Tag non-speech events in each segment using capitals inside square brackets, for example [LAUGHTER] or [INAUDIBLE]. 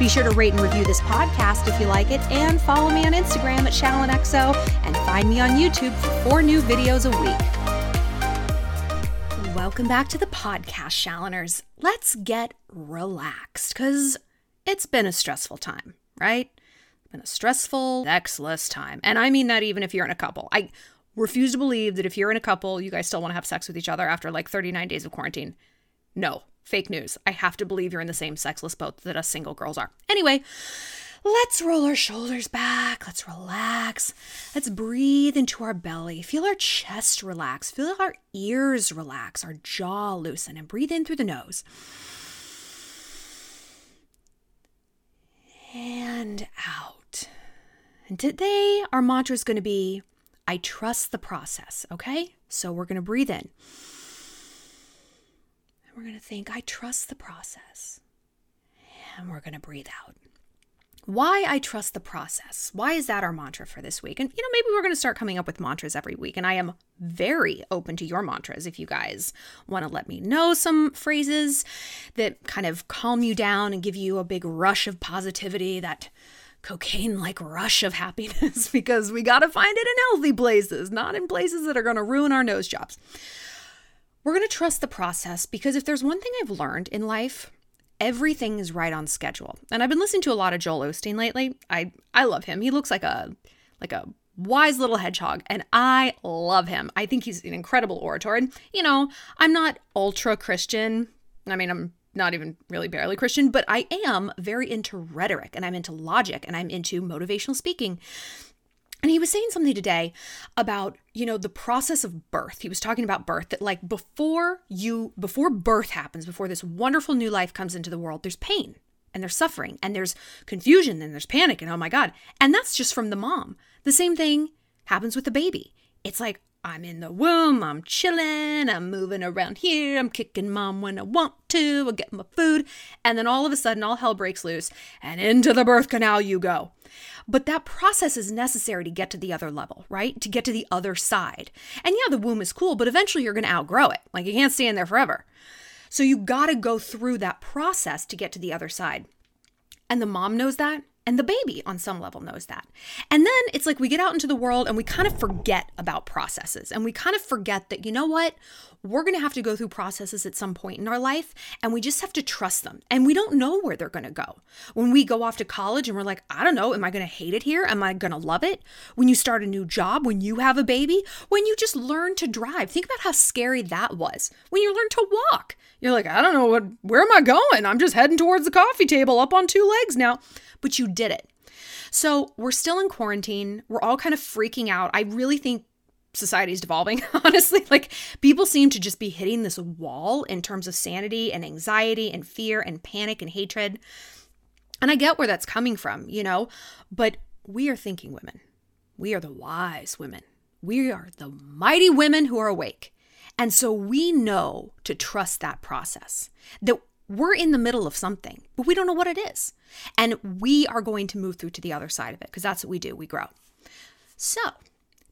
Be sure to rate and review this podcast if you like it, and follow me on Instagram at ShallonXO, and find me on YouTube for four new videos a week. Welcome back to the podcast, Shalloners. Let's get relaxed, because it's been a stressful time, right? Been a stressful, sexless time. And I mean that even if you're in a couple. I refuse to believe that if you're in a couple, you guys still want to have sex with each other after like 39 days of quarantine. No, fake news. I have to believe you're in the same sexless boat that us single girls are. Anyway, let's roll our shoulders back. Let's relax. Let's breathe into our belly. Feel our chest relax. Feel our ears relax, our jaw loosen, and breathe in through the nose. And out. And today, our mantra is going to be I trust the process, okay? So we're going to breathe in. We're going to think, I trust the process. And we're going to breathe out. Why I trust the process. Why is that our mantra for this week? And, you know, maybe we're going to start coming up with mantras every week. And I am very open to your mantras if you guys want to let me know some phrases that kind of calm you down and give you a big rush of positivity that cocaine like rush of happiness [LAUGHS] because we got to find it in healthy places, not in places that are going to ruin our nose jobs. We're going to trust the process because if there's one thing I've learned in life, everything is right on schedule. And I've been listening to a lot of Joel Osteen lately. I I love him. He looks like a like a wise little hedgehog and I love him. I think he's an incredible orator. And you know, I'm not ultra Christian. I mean, I'm not even really barely Christian, but I am very into rhetoric and I'm into logic and I'm into motivational speaking. And he was saying something today about, you know, the process of birth. He was talking about birth that like before you before birth happens, before this wonderful new life comes into the world, there's pain and there's suffering and there's confusion and there's panic and oh my god. And that's just from the mom. The same thing happens with the baby. It's like I'm in the womb, I'm chilling, I'm moving around here, I'm kicking mom when I want to, I get my food, and then all of a sudden all hell breaks loose and into the birth canal you go. But that process is necessary to get to the other level, right? To get to the other side. And yeah, the womb is cool, but eventually you're going to outgrow it. Like you can't stay in there forever. So you got to go through that process to get to the other side. And the mom knows that. And the baby, on some level, knows that. And then it's like we get out into the world and we kind of forget about processes. And we kind of forget that, you know what? We're going to have to go through processes at some point in our life and we just have to trust them. And we don't know where they're going to go. When we go off to college and we're like, I don't know, am I going to hate it here? Am I going to love it? When you start a new job, when you have a baby, when you just learn to drive. Think about how scary that was. When you learn to walk, you're like, I don't know what, where am I going? I'm just heading towards the coffee table up on two legs now but you did it. So we're still in quarantine. We're all kind of freaking out. I really think society is devolving, [LAUGHS] honestly. Like people seem to just be hitting this wall in terms of sanity and anxiety and fear and panic and hatred. And I get where that's coming from, you know, but we are thinking women. We are the wise women. We are the mighty women who are awake. And so we know to trust that process, that we're in the middle of something, but we don't know what it is. And we are going to move through to the other side of it because that's what we do, we grow. So,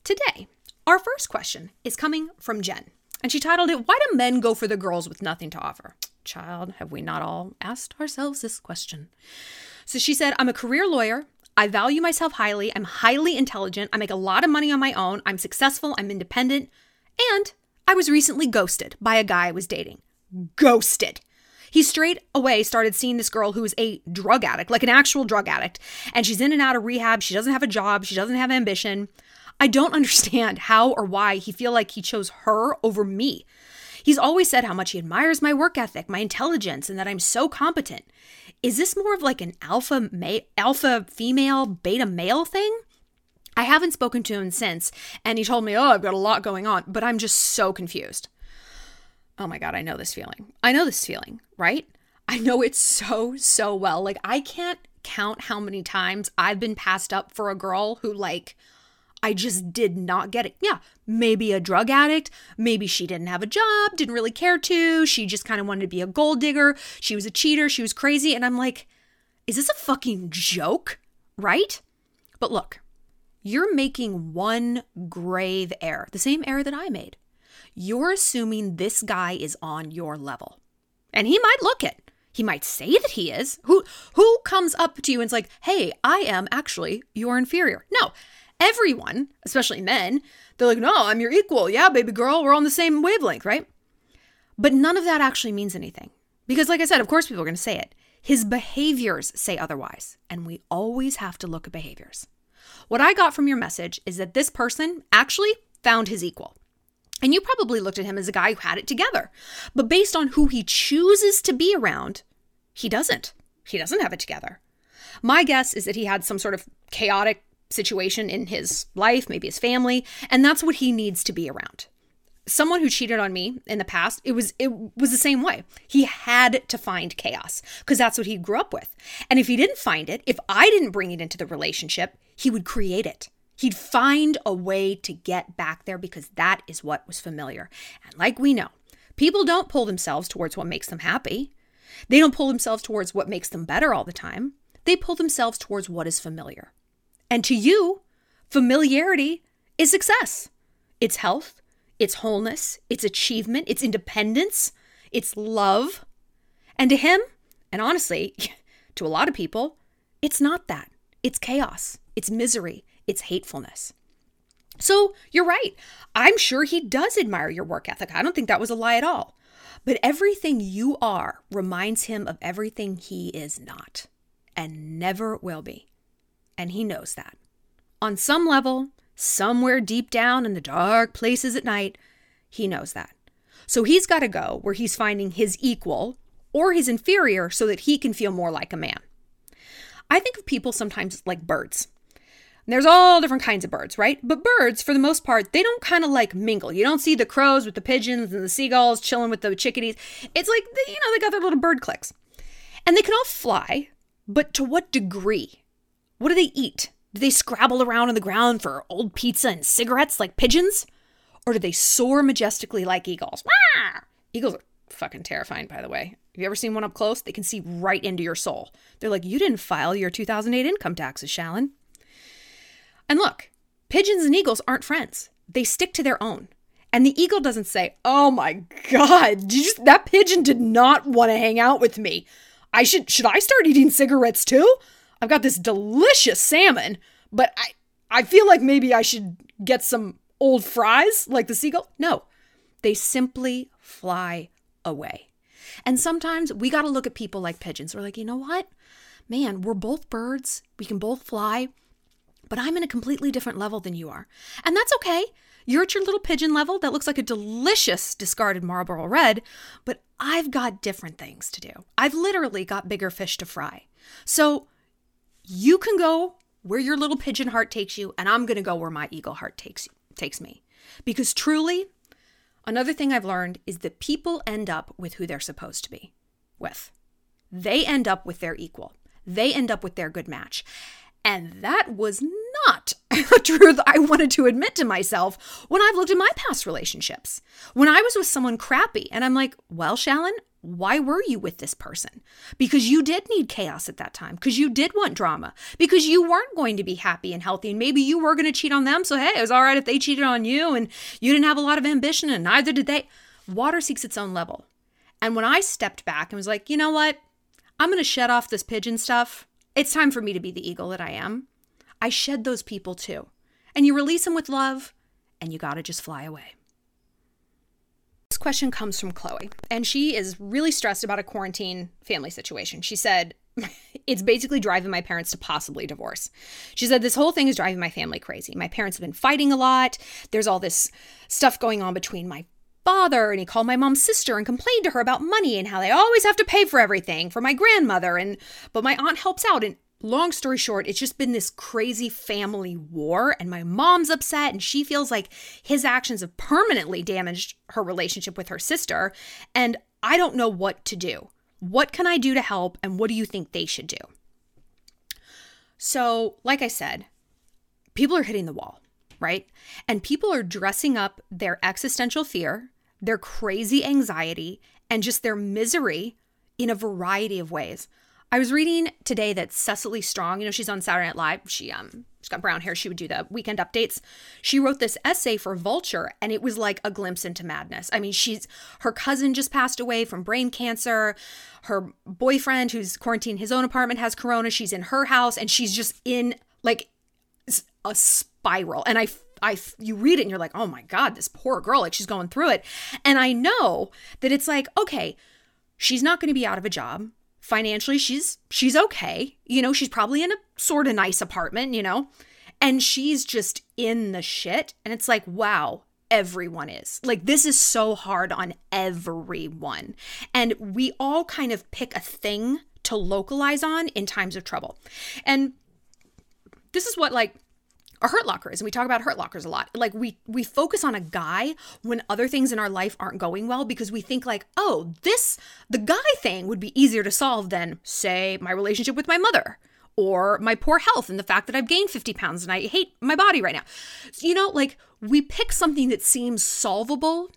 today, our first question is coming from Jen. And she titled it, Why Do Men Go for the Girls with Nothing to Offer? Child, have we not all asked ourselves this question? So she said, I'm a career lawyer. I value myself highly. I'm highly intelligent. I make a lot of money on my own. I'm successful. I'm independent. And I was recently ghosted by a guy I was dating. Ghosted. He straight away started seeing this girl who is a drug addict, like an actual drug addict, and she's in and out of rehab. She doesn't have a job, she doesn't have ambition. I don't [LAUGHS] understand how or why he feel like he chose her over me. He's always said how much he admires my work ethic, my intelligence, and that I'm so competent. Is this more of like an alpha ma- alpha female beta male thing? I haven't spoken to him since, and he told me, "Oh, I've got a lot going on," but I'm just so confused. Oh my God, I know this feeling. I know this feeling, right? I know it [LAUGHS] so, so well. Like, I can't count how many times I've been passed up for a girl who, like, I just did not get it. Yeah, maybe a drug addict. Maybe she didn't have a job, didn't really care to. She just kind of wanted to be a gold digger. She was a cheater. She was crazy. And I'm like, is this a fucking joke? Right? But look, you're making one grave error, the same error that I made. You're assuming this guy is on your level. And he might look it. He might say that he is. Who who comes up to you and is like, "Hey, I am actually your inferior." No. Everyone, especially men, they're like, "No, I'm your equal. Yeah, baby girl, we're on the same wavelength, right?" But none of that actually means anything. Because like I said, of course people are going to say it. His behaviors say otherwise, and we always have to look at behaviors. What I got from your message is that this person actually found his equal. And you probably looked at him as a guy who had it together. But based on who he chooses to be around, he doesn't. He doesn't have it together. My guess is that he had some sort of chaotic situation in his life, maybe his family, and that's what he needs to be around. Someone who cheated on me in the past, it was it was the same way. He had to find chaos because that's what he grew up with. And if he didn't find it, if I didn't bring it into the relationship, he would create it. He'd find a way to get back there because that is what was familiar. And like we know, people don't pull themselves towards what makes them happy. They don't pull themselves towards what makes them better all the time. They pull themselves towards what is familiar. And to you, familiarity is success. It's health, it's wholeness, it's achievement, it's independence, it's love. And to him, and honestly, [LAUGHS] to a lot of people, it's not that. It's chaos, it's misery, it's hatefulness. So you're right. I'm sure he does admire your work ethic. I don't think that was a lie at all. But everything you are reminds him of everything he is not and never will be. And he knows that. On some level, somewhere deep down in the dark places at night, he knows that. So he's got to go where he's finding his equal or his inferior so that he can feel more like a man. I think of people sometimes like birds. There's all different kinds of birds, right? But birds, for the most part, they don't kind of like mingle. You don't see the crows with the pigeons and the seagulls chilling with the chickadees. It's like, they, you know, they got their little bird cliques. And they can all fly, but to what degree? What do they eat? Do they scrabble around on the ground for old pizza and cigarettes like pigeons? Or do they soar majestically like eagles? Wah! Eagles are fucking terrifying, by the way. Have you ever seen one up close? They can see right into your soul. They're like, you didn't file your 2008 income taxes, Shallon. And look, pigeons and eagles aren't friends. They stick to their own. And the eagle doesn't say, "Oh my god, just, that pigeon did not want to hang out with me. I should should I start eating cigarettes too? I've got this delicious salmon, but I I feel like maybe I should get some old fries like the seagull." No. They simply fly away. And sometimes we got to look at people like pigeons. We're like, "You know what? Man, we're both birds. We can both fly." But I'm in a completely different level than you are. And that's okay. You're at your little pigeon level that looks like a delicious discarded Marlboro Red, but I've got different things to do. I've literally got bigger fish to fry. So you can go where your little pigeon heart takes you, and I'm going to go where my eagle heart takes takes me. Because truly, another thing I've learned is that people end up with who they're supposed to be with. They end up with their equal. They end up with their good match. And that was not [LAUGHS] a truth I wanted to admit to myself when I've looked at my past relationships. When I was with someone crappy, and I'm like, well, Shallon, why were you with this person? Because you did need chaos at that time, because you did want drama, because you weren't going to be happy and healthy, and maybe you were going to cheat on them. So, hey, it was all right if they cheated on you and you didn't have a lot of ambition, and neither did they. Water seeks its own level. And when I stepped back and was like, you know what? I'm going to shut off this pigeon stuff. It's time for me to be the eagle that I am. I shed those people too. And you release them with love, and you gotta just fly away. This question comes from Chloe, and she is really stressed about a quarantine family situation. She said, [LAUGHS] It's basically driving my parents to possibly divorce. She said, This whole thing is driving my family crazy. My parents have been fighting a lot. There's all this stuff going on between my father and he called my mom's sister and complained to her about money and how they always have to pay for everything for my grandmother and but my aunt helps out and long story short it's just been this crazy family war and my mom's upset and she feels like his actions have permanently damaged her relationship with her sister and I don't know what to do. What can I do to help and what do you think they should do? So, like I said, people are hitting the wall. right? And people are dressing up their existential fear, their crazy anxiety, and just their misery in a variety of ways. I was reading today that Cecily Strong, you know, she's on Saturday Night Live. She um she's got brown hair. She would do the weekend updates. She wrote this essay for Vulture, and it was like a glimpse into madness. I mean, she's her cousin just passed away from brain cancer. Her boyfriend, who's quarantined his own apartment, has corona. She's in her house, and she's just in like a spiral. And I I you read it and you're like, "Oh my god, this poor girl, like she's going through it." And I know that it's like, okay, she's not going to be out of a job. Financially she's she's okay. You know she's probably in a sort of nice apartment you know? And she's just in the shit. And it's like wow everyone is. Like this is so hard on everyone. And we all kind of pick a thing to localize on in times of trouble. And this is what like are hurt lockers and we talk about hurt lockers a lot like we we focus on a guy when other things in our life aren't going well because we think like oh this the guy thing would be easier to solve than say my relationship with my mother or my poor health and the fact that I've gained 50 pounds and I hate my body right now. You know, like we pick something that seems solvable.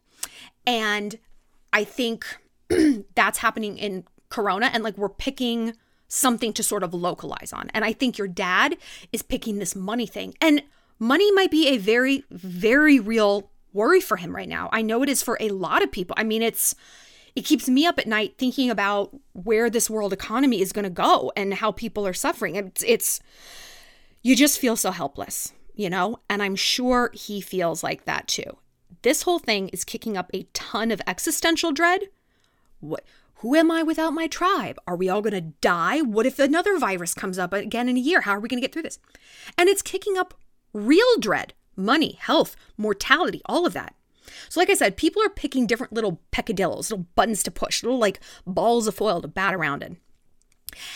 And I think [CLEARS THROAT] that's happening in Corona. And like we're picking something to sort of localize on. And I think your dad is picking this money thing. And money might be a very, very real worry for him right now. I know it is for a lot of people. I mean, it's, it keeps me up at night thinking about where this world economy is going to go and how people are suffering. It's, it's, you just feel so helpless, you know? And I'm sure he feels like that too. This whole thing is kicking up a ton of existential dread. What, who am I without my tribe? Are we all going to die? What if another virus comes up again in a year? How are we going to get through this? And it's kicking up real dread money, health, mortality, all of that. So, like I said, people are picking different little peccadillos, little buttons to push, little like balls of foil to bat around in.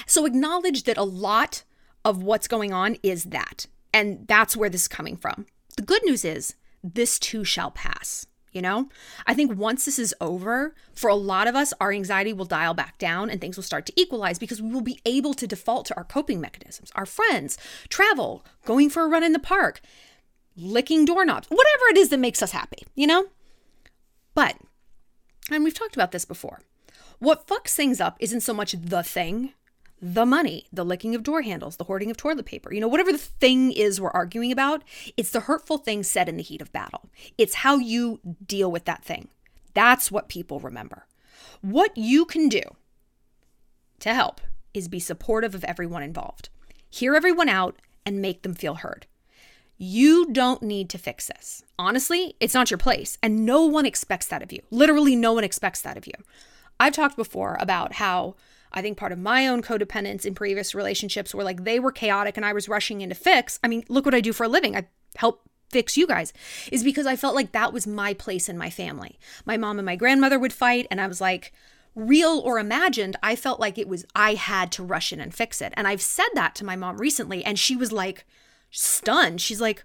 So, acknowledge that a lot of what's going on is that. And that's where this is coming from. The good news is this too shall pass. You know, I think once this is over, for a lot of us, our anxiety will dial back down and things will start to equalize because we will be able to default to our coping mechanisms, our friends, travel, going for a run in the park, licking doorknobs, whatever it is that makes us happy, you know? But, and we've talked about this before, what fucks things up isn't so much the thing the money, the licking of door handles, the hoarding of toilet paper, you know, whatever the thing is we're arguing about, it's the hurtful thing said in the heat of battle. It's how you deal with that thing. That's what people remember. What you can do to help is be supportive of everyone involved. Hear everyone out and make them feel heard. You don't need to fix this. Honestly, it's not your place, and no one expects that of you. Literally, no one expects that of you. I've talked before about how I think part of my own codependence in previous relationships were like they were chaotic and I was rushing in to fix. I mean, look what I do for a living. I help fix you guys is because I felt like that was my place in my family. My mom and my grandmother would fight and I was like real or imagined, I felt like it was I had to rush in and fix it. And I've said that to my mom recently and she was like stunned. She's like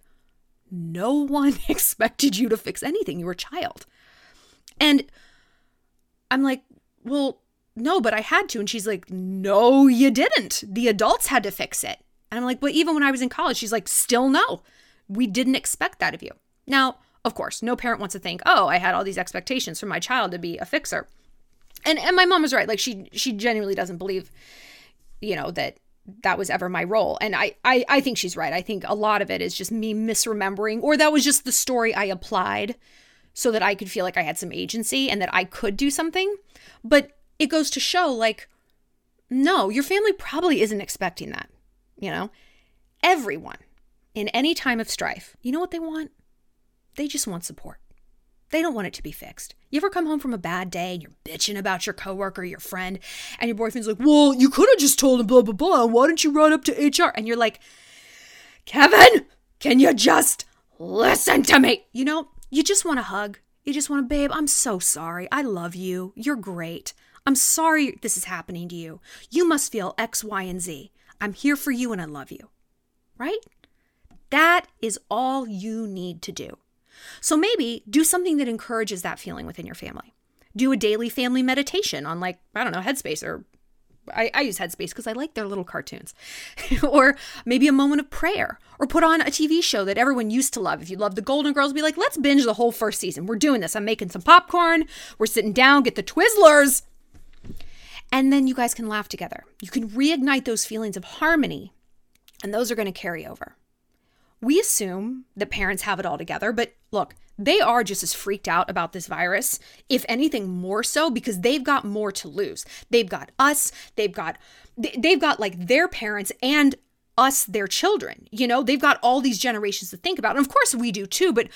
no one [LAUGHS] expected you to fix anything. You were a child. And I'm like, well, no, but I had to. And she's like, no, you didn't. The adults had to fix it. And I'm like, but even when I was in college, she's like, still no. We didn't expect that of you. Now, of course, no parent wants to think, oh, I had all these expectations for my child to be a fixer. And and my mom was right. Like she she genuinely doesn't believe, you know, that that was ever my role. And I, I I think she's right. I think a lot of it is just me misremembering, or that was just the story I applied so that I could feel like I had some agency and that I could do something. But it goes to show like, no, your family probably isn't expecting that. You know, everyone in any time of strife, you know what they want? They just want support. They don't want it to be fixed. You ever come home from a bad day and you're bitching about your coworker, your friend, and your boyfriend's like, well, you could have just told him blah, blah, blah. Why don't you run up to HR? And you're like, Kevin, can you just listen to me? You know, you just want a hug. You just want to, babe, I'm so sorry. I love you. You're great. I'm sorry this is happening to you. You must feel X, Y, and Z. I'm here for you and I love you. Right? That is all you need to do. So maybe do something that encourages that feeling within your family. Do a daily family meditation on, like, I don't know, Headspace or I, I use Headspace because I like their little cartoons. [LAUGHS] or maybe a moment of prayer, Or put on a TV show that everyone used to love. If you love the Golden Girls, be like, let's binge the whole first season. We're doing this. I'm making some popcorn. We're sitting down, get the Twizzlers. And then you guys can laugh together. You can reignite those feelings of harmony, and those are going to carry over. We assume that parents have it all together, but look, they are just as freaked out about this virus, if anything more so, because they've got more to lose. They've got us, they've got they've got like their parents and us their children. You know, they've got all these generations to think about. And of course we do too, but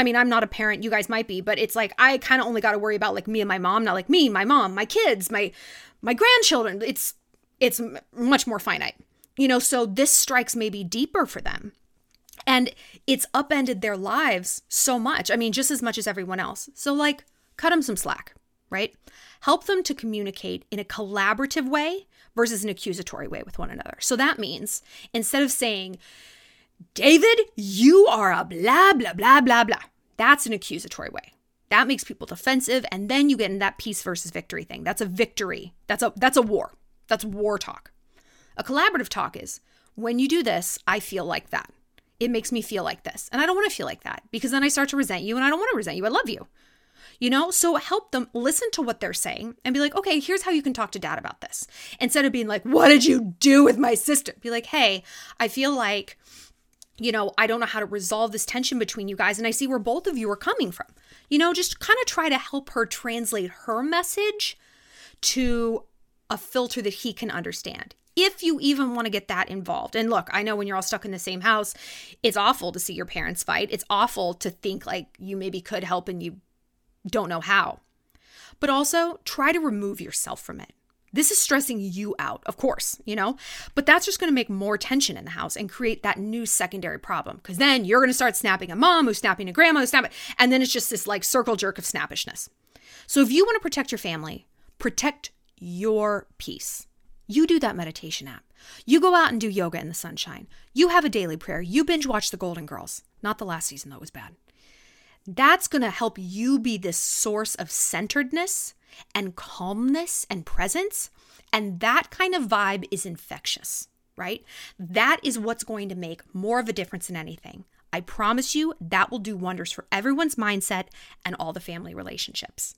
I mean, I'm not a parent, you guys might be, but it's like I kind of only got to worry about like me and my mom, not like me, my mom, my kids, my my grandchildren. It's it's much more finite. You know, so this strikes maybe deeper for them. And it's upended their lives so much. I mean, just as much as everyone else. So like cut them some slack, right? Help them to communicate in a collaborative way versus an accusatory way with one another. So that means instead of saying, David, you are a blah, blah, blah, blah, blah, that's an accusatory way. That makes people defensive, and then you get in that peace versus victory thing. That's a victory. That's a that's a war. That's war talk. A collaborative talk is when you do this, I feel like that. It makes me feel like this. And I don't want to feel like that because then I start to resent you and I don't want to resent you. I love you. You know, so help them listen to what they're saying and be like, okay, here's how you can talk to dad about this. Instead of being like, what did you do with my sister? Be like, hey, I feel like, you know, I don't know how to resolve this tension between you guys. And I see where both of you are coming from. You know, just kind of try to help her translate her message to a filter that he can understand if you even want to get that involved. And look, I know when you're all stuck in the same house, it's awful to see your parents fight. It's awful to think like you maybe could help and you don't know how. But also try to remove yourself from it. This is stressing you out, of course, you know, but that's just going to make more tension in the house and create that new secondary problem because then you're going to start snapping at mom, who's snapping at grandma, who's snapping, and then it's just this like circle jerk of snappishness. So if you want to protect your family, protect your peace. You do that meditation app. You go out and do yoga in the sunshine. You have a daily prayer. You binge watch The Golden Girls. Not the last season, that was bad. That's going to help you be this source of centeredness and calmness and presence. And that kind of vibe is infectious, right? That is what's going to make more of a difference than anything. I promise you that will do wonders for everyone's mindset and all the family relationships.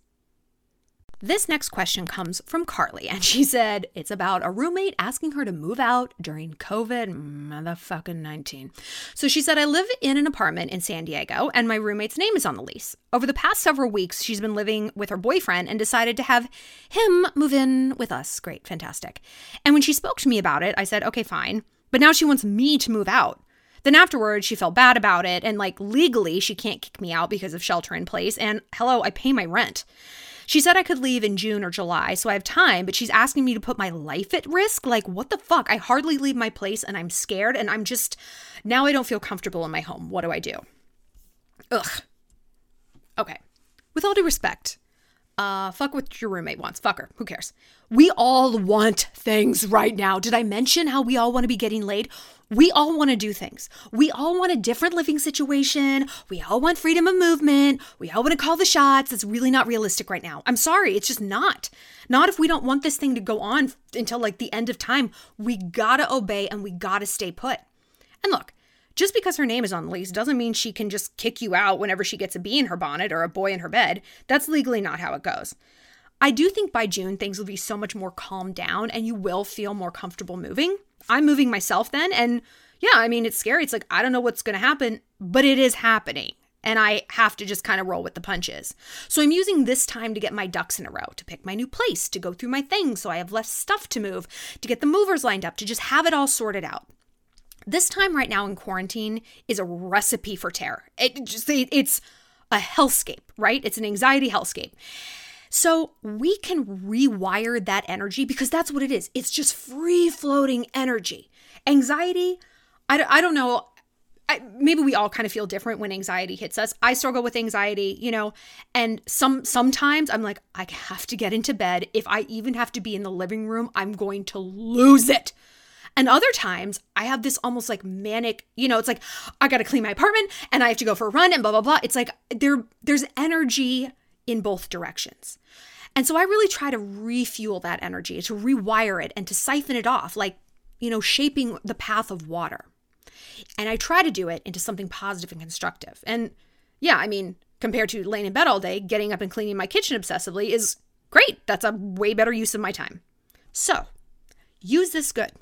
This next question comes from Carly, and she said it's about a roommate asking her to move out during COVID motherfucking 19. So she said, I live in an apartment in San Diego, and my roommate's name is on the lease. Over the past several weeks, she's been living with her boyfriend and decided to have him move in with us. Great, fantastic. And when she spoke to me about it, I said, okay, fine. But now she wants me to move out. Then afterwards, she felt bad about it, and like legally, she can't kick me out because of shelter in place. And hello, I pay my rent. She said I could leave in June or July, so I have time, but she's asking me to put my life at risk. Like, what the fuck? I hardly leave my place and I'm scared and I'm just, now I don't feel comfortable in my home. What do I do? Ugh. Okay. With all due respect, uh, fuck what your roommate wants. Fuck her. Who cares? We all want things right now. Did I mention how we all want to be getting laid? We all want to do things. We all want a different living situation. We all want freedom of movement. We all want to call the shots. It's really not realistic right now. I'm sorry. It's just not. Not if we don't want this thing to go on until like the end of time. We gotta obey and we gotta stay put. And look, just because her name is on the lease doesn't mean she can just kick you out whenever she gets a bee in her bonnet or a boy in her bed. That's legally not how it goes. I do think by June things will be so much more calmed down and you will feel more comfortable moving. I'm moving myself then and yeah, I mean it's scary. It's like I don't know what's going to happen, but it is happening and I have to just kind of roll with the punches. So I'm using this time to get my ducks in a row, to pick my new place, to go through my things so I have less stuff to move, to get the movers lined up, to just have it all sorted out. This time right now in quarantine is a recipe for terror. It just it's a hellscape, right? It's an anxiety hellscape. So we can rewire that energy because that's what it is. It's just free floating energy. Anxiety, I, I don't know. I, maybe we all kind of feel different when anxiety hits us. I struggle with anxiety, you know, and some sometimes I'm like I have to get into bed. If I even have to be in the living room, I'm going to lose it. And other times I have this almost like manic, you know, it's like I got to clean my apartment and I have to go for a run and blah blah blah. It's like there there's energy in both directions. And so I really try to refuel that energy, to rewire it and to siphon it off like, you know, shaping the path of water. And I try to do it into something positive and constructive. And yeah, I mean, compared to laying in bed all day, getting up and cleaning my kitchen obsessively is great. That's a way better use of my time. So use this good.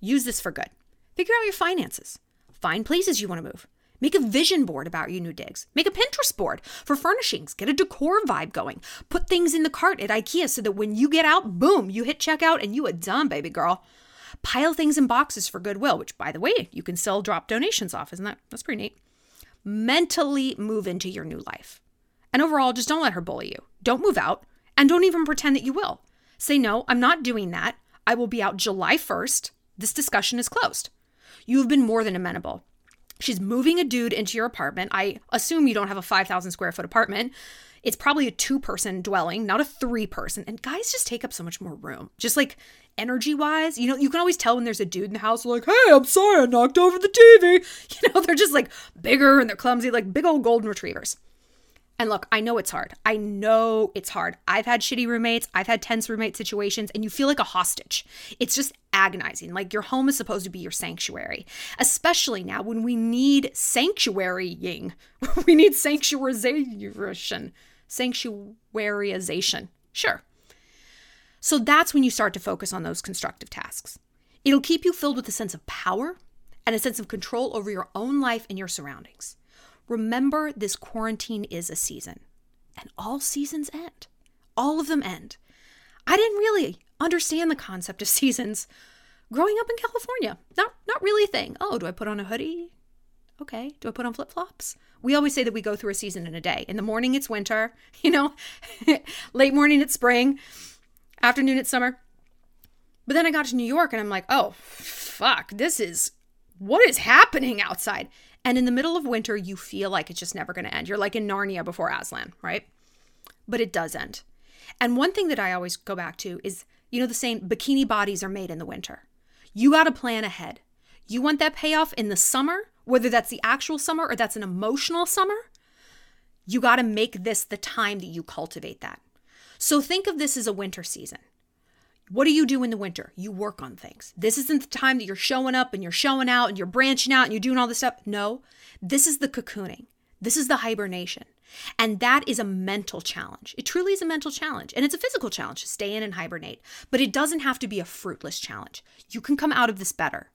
Use this for good. Figure out your finances. Find places you want to move. Make a vision board about your new digs. Make a Pinterest board for furnishings. Get a decor vibe going. Put things in the cart at IKEA so that when you get out, boom, you hit checkout and you are done, baby girl. Pile things in boxes for Goodwill, which by the way, you can still drop donations off. Isn't that that's pretty neat? Mentally move into your new life. And overall, just don't let her bully you. Don't move out and don't even pretend that you will. Say, no, I'm not doing that. I will be out July 1st. This discussion is closed. You have been more than amenable. She's moving a dude into your apartment. I assume you don't have a 5,000 square foot apartment. It's probably a two person dwelling, not a three person. And guys just take up so much more room. Just like energy wise, you know, you can always tell when there's a dude in the house, like, hey, I'm sorry, I knocked over the TV. [LAUGHS] You know, they're just like bigger and they're clumsy, like big old golden retrievers. And look, I know it's hard. I know it's hard. I've had shitty roommates, I've had tense roommate situations, and you feel like a hostage. It's just agonizing. Like your home is supposed to be your sanctuary, especially now when we need sanctuarying. [LAUGHS] we need sanctuarization. Sanctuaryization. Sure. So that's when you start to focus on those constructive tasks. It'll keep you filled with a sense of power and a sense of control over your own life and your surroundings. Remember, this quarantine is a season, and all seasons end. All of them end. I didn't really understand the concept of [LAUGHS] seasons growing up in California. Not not really a thing. Oh, do I put on a hoodie? Okay. Do I put on flip-flops? We always say that we go through a season in a day. In the morning it's winter, [LAUGHS] you know, [LAUGHS] late morning it's spring, afternoon it's summer. But then I got to New York and I'm like, "Oh, fuck. This is what is happening outside?" And in the middle of winter, you feel like it's just never going to end. You're like in Narnia before Aslan, right? But it does end. And one thing that I always go back to is, you know, the saying, bikini bodies are made in the winter. You got to plan ahead. You want that payoff in the summer, whether that's the actual summer or that's an emotional summer. You got to make this the time that you cultivate that. So think of this as a winter season. What do you do in the winter? You work on things. This isn't the time that you're showing up and you're showing out and you're branching out and you're doing all this stuff. No, this is the cocooning. This is the hibernation. And that is a mental challenge. It truly is a mental challenge. And it's a physical challenge to stay in and hibernate. But it doesn't have to be a fruitless challenge. You can come out of this better.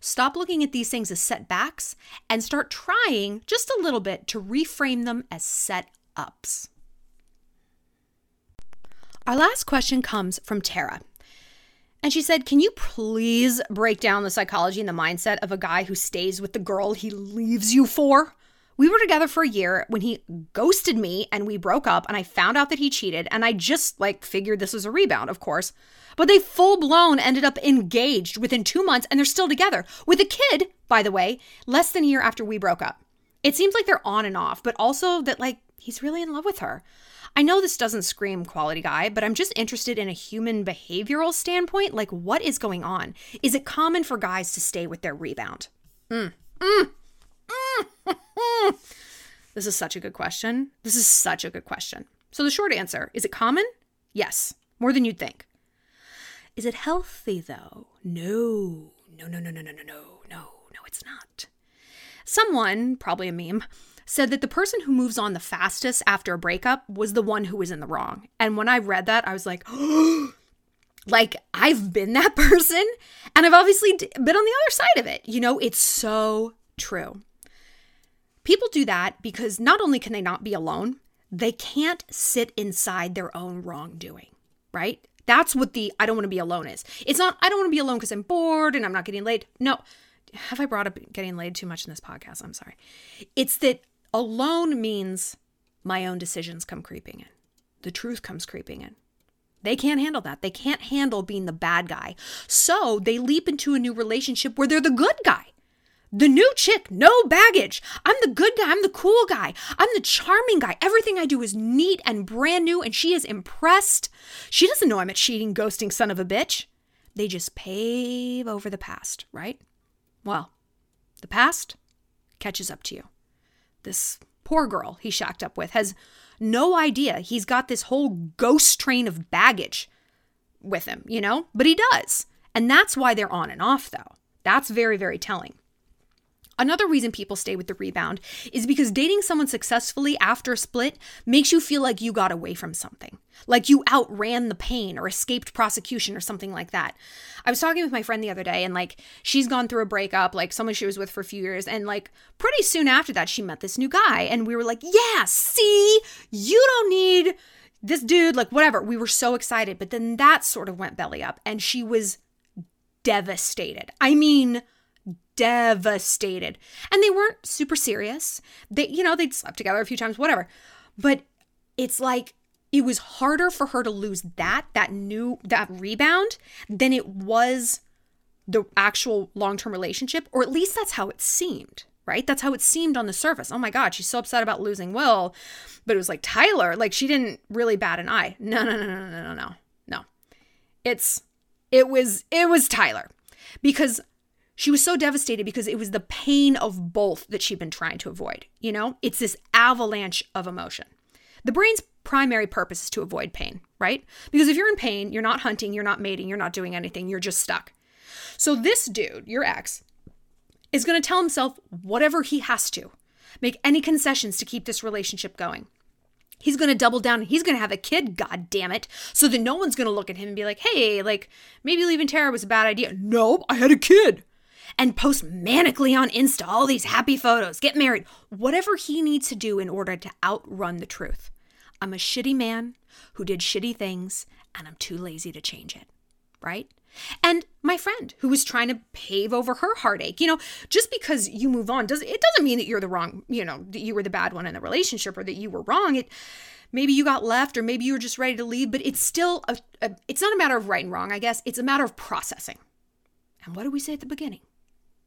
Stop looking at these things as setbacks and start trying just a little bit to reframe them as set ups. Our last question comes from Tara. And she said, Can you please break down the psychology and the mindset of a guy who stays with the girl he leaves you for? We were together for a year when he ghosted me and we broke up and I found out that he cheated and I just like figured this was a rebound, of course. But they full blown ended up engaged within 2 months and they're still together with a kid, by the way, less than a year after we broke up. It seems like they're on and off, but also that like he's really in love with her. I know this doesn't scream quality guy, but I'm just interested in a human behavioral standpoint. Like, what is going on? Is it common for guys to stay with their rebound? Mm. Mm. Mm. [LAUGHS] this is such a good question. This is such a good question. So, the short answer is it common? Yes, more than you'd think. Is it healthy though? No, no, no, no, no, no, no, no, no, no, it's not. Someone, probably a meme, said that the person who moves on the fastest after a breakup was the one who was in the wrong. And when I read that, I was like, [GASPS] like I've been that [LAUGHS] person and I've obviously been on the other side of it. You know, it's so true. People do that because not only can they not be alone, they can't sit inside their own wrongdoing, right? That's what the I don't want to be alone is. It's not I don't want to be alone because I'm bored and I'm not getting laid. No. Have I brought up getting laid too much in this podcast? I'm sorry. It's that Alone means my own decisions come creeping in. The truth comes creeping in. They can't handle that. They can't handle being the bad guy. So they leap into a new relationship where they're the good guy. The new chick, no baggage. I'm the good guy. I'm the cool guy. I'm the charming guy. Everything I do is neat and brand new, and she is impressed. She doesn't know I'm a cheating, ghosting son of a bitch. They just pave over the past, right? Well, the past catches up to you this poor girl he shacked up with, has no idea he's got this whole ghost train of baggage with him, you know? But he does. And that's why they're on and off, though. That's very, very telling. Another reason people stay with the rebound is because dating someone successfully after a split makes you feel like you got away from something, like you outran the pain or escaped prosecution or something like that. I was talking with my friend the other day, and like she's gone through a breakup, like someone she was with for a few years, and like pretty soon after that, she met this new guy, and we were like, yeah, see, you don't need this dude, like whatever. We were so excited, but then that sort of went belly up, and she was devastated. I mean, devastated. And they weren't super serious. They, you know, they'd slept together a few times, whatever. But it's like it was harder for her to lose that, that new, that rebound than it was the actual long term relationship, or at least that's how it seemed, right? That's how it seemed on the surface. Oh my God, she's so upset about losing Will. But it was like Tyler, like she didn't really bat an eye. No, no, no, no, no, no, no. No. It's, it was, it was Tyler because she was so devastated because it was the pain of both that she'd been trying to avoid. You know, it's this avalanche of emotion. The brain's primary purpose is to avoid pain, right? Because if you're in pain, you're not hunting, you're not mating, you're not doing anything, you're just stuck. So this dude, your ex, is going to tell himself whatever he has to, make any concessions to keep this relationship going. He's going to double down he's going to have a kid, god damn it, so that no one's going to look at him and be like, hey, like, maybe leaving Tara was a bad idea. Nope, I had a kid and post manically on Insta all these happy photos, get married, whatever he needs to do in order to outrun the truth. I'm a shitty man who did shitty things and I'm too lazy to change it, right? And my friend who was trying to pave over her heartache, you know, just because you move on does it doesn't mean that you're the wrong, you know, that you were the bad one in the relationship or that you were wrong. It maybe you got left or maybe you were just ready to leave, but it's still a, a it's not a matter of right and wrong, I guess. It's a matter of processing. And what do we say at the beginning?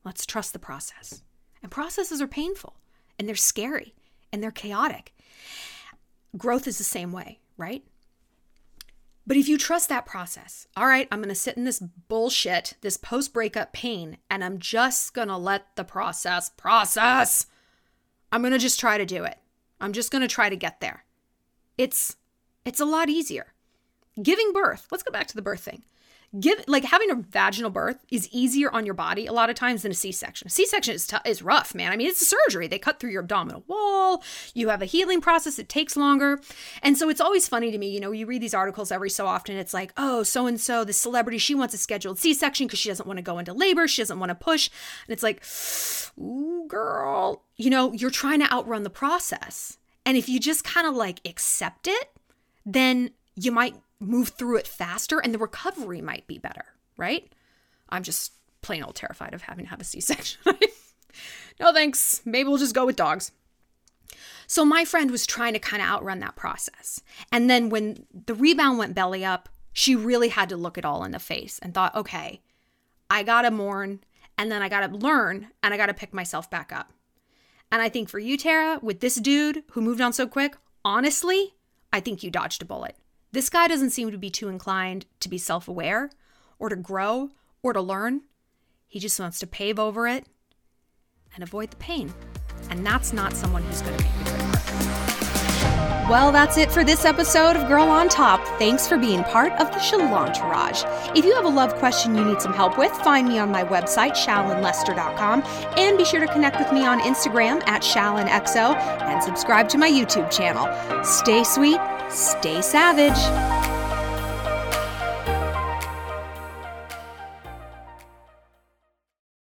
Let's trust the process. And processes are painful and they're scary and they're chaotic. Growth is the same way, right? But if you trust that process, all right, I'm going to sit in this bullshit, this post breakup pain, and I'm just going to let the process process. I'm going to just try to do it. I'm just going to try to get there. It's it's a lot easier. Giving birth. Let's go back to the birth thing give like having a vaginal birth is easier on your body a lot of times than a c-section. A c-section is, t- is rough man. I mean it's a surgery. They cut through your abdominal wall. You have a healing process. It takes longer. And so it's always funny to me you know you read these articles every so often. It's like oh so and so the celebrity she wants a scheduled c-section because she doesn't want to go into labor. She doesn't want to push. And it's like ooh girl. You know you're trying to outrun the process. And if you just kind of like accept it then you might move through it faster and the recovery might be better, right? I'm just plain old terrified of having to have a C section. [LAUGHS] no thanks. Maybe we'll just go with dogs. So my friend was trying to kind of outrun that process. And then when the rebound went belly up, she really had to look it all in the face and thought, okay, I got to mourn and then I got to learn and I got to pick myself back up. And I think for you, Tara, with this dude who moved on so quick, honestly, I think you dodged a bullet. This guy doesn't seem to be too inclined to be self aware or to grow or to learn. He just wants to pave over it and avoid the pain. And that's not someone who's going to make a good partner. Well, that's it for this episode of Girl on Top. Thanks for being part of the Shalantourage. If you have a love question you need some help with, find me on my website, shallonlester.com, and be sure to connect with me on Instagram at shallonxo and subscribe to my YouTube channel. Stay sweet, Stay savage.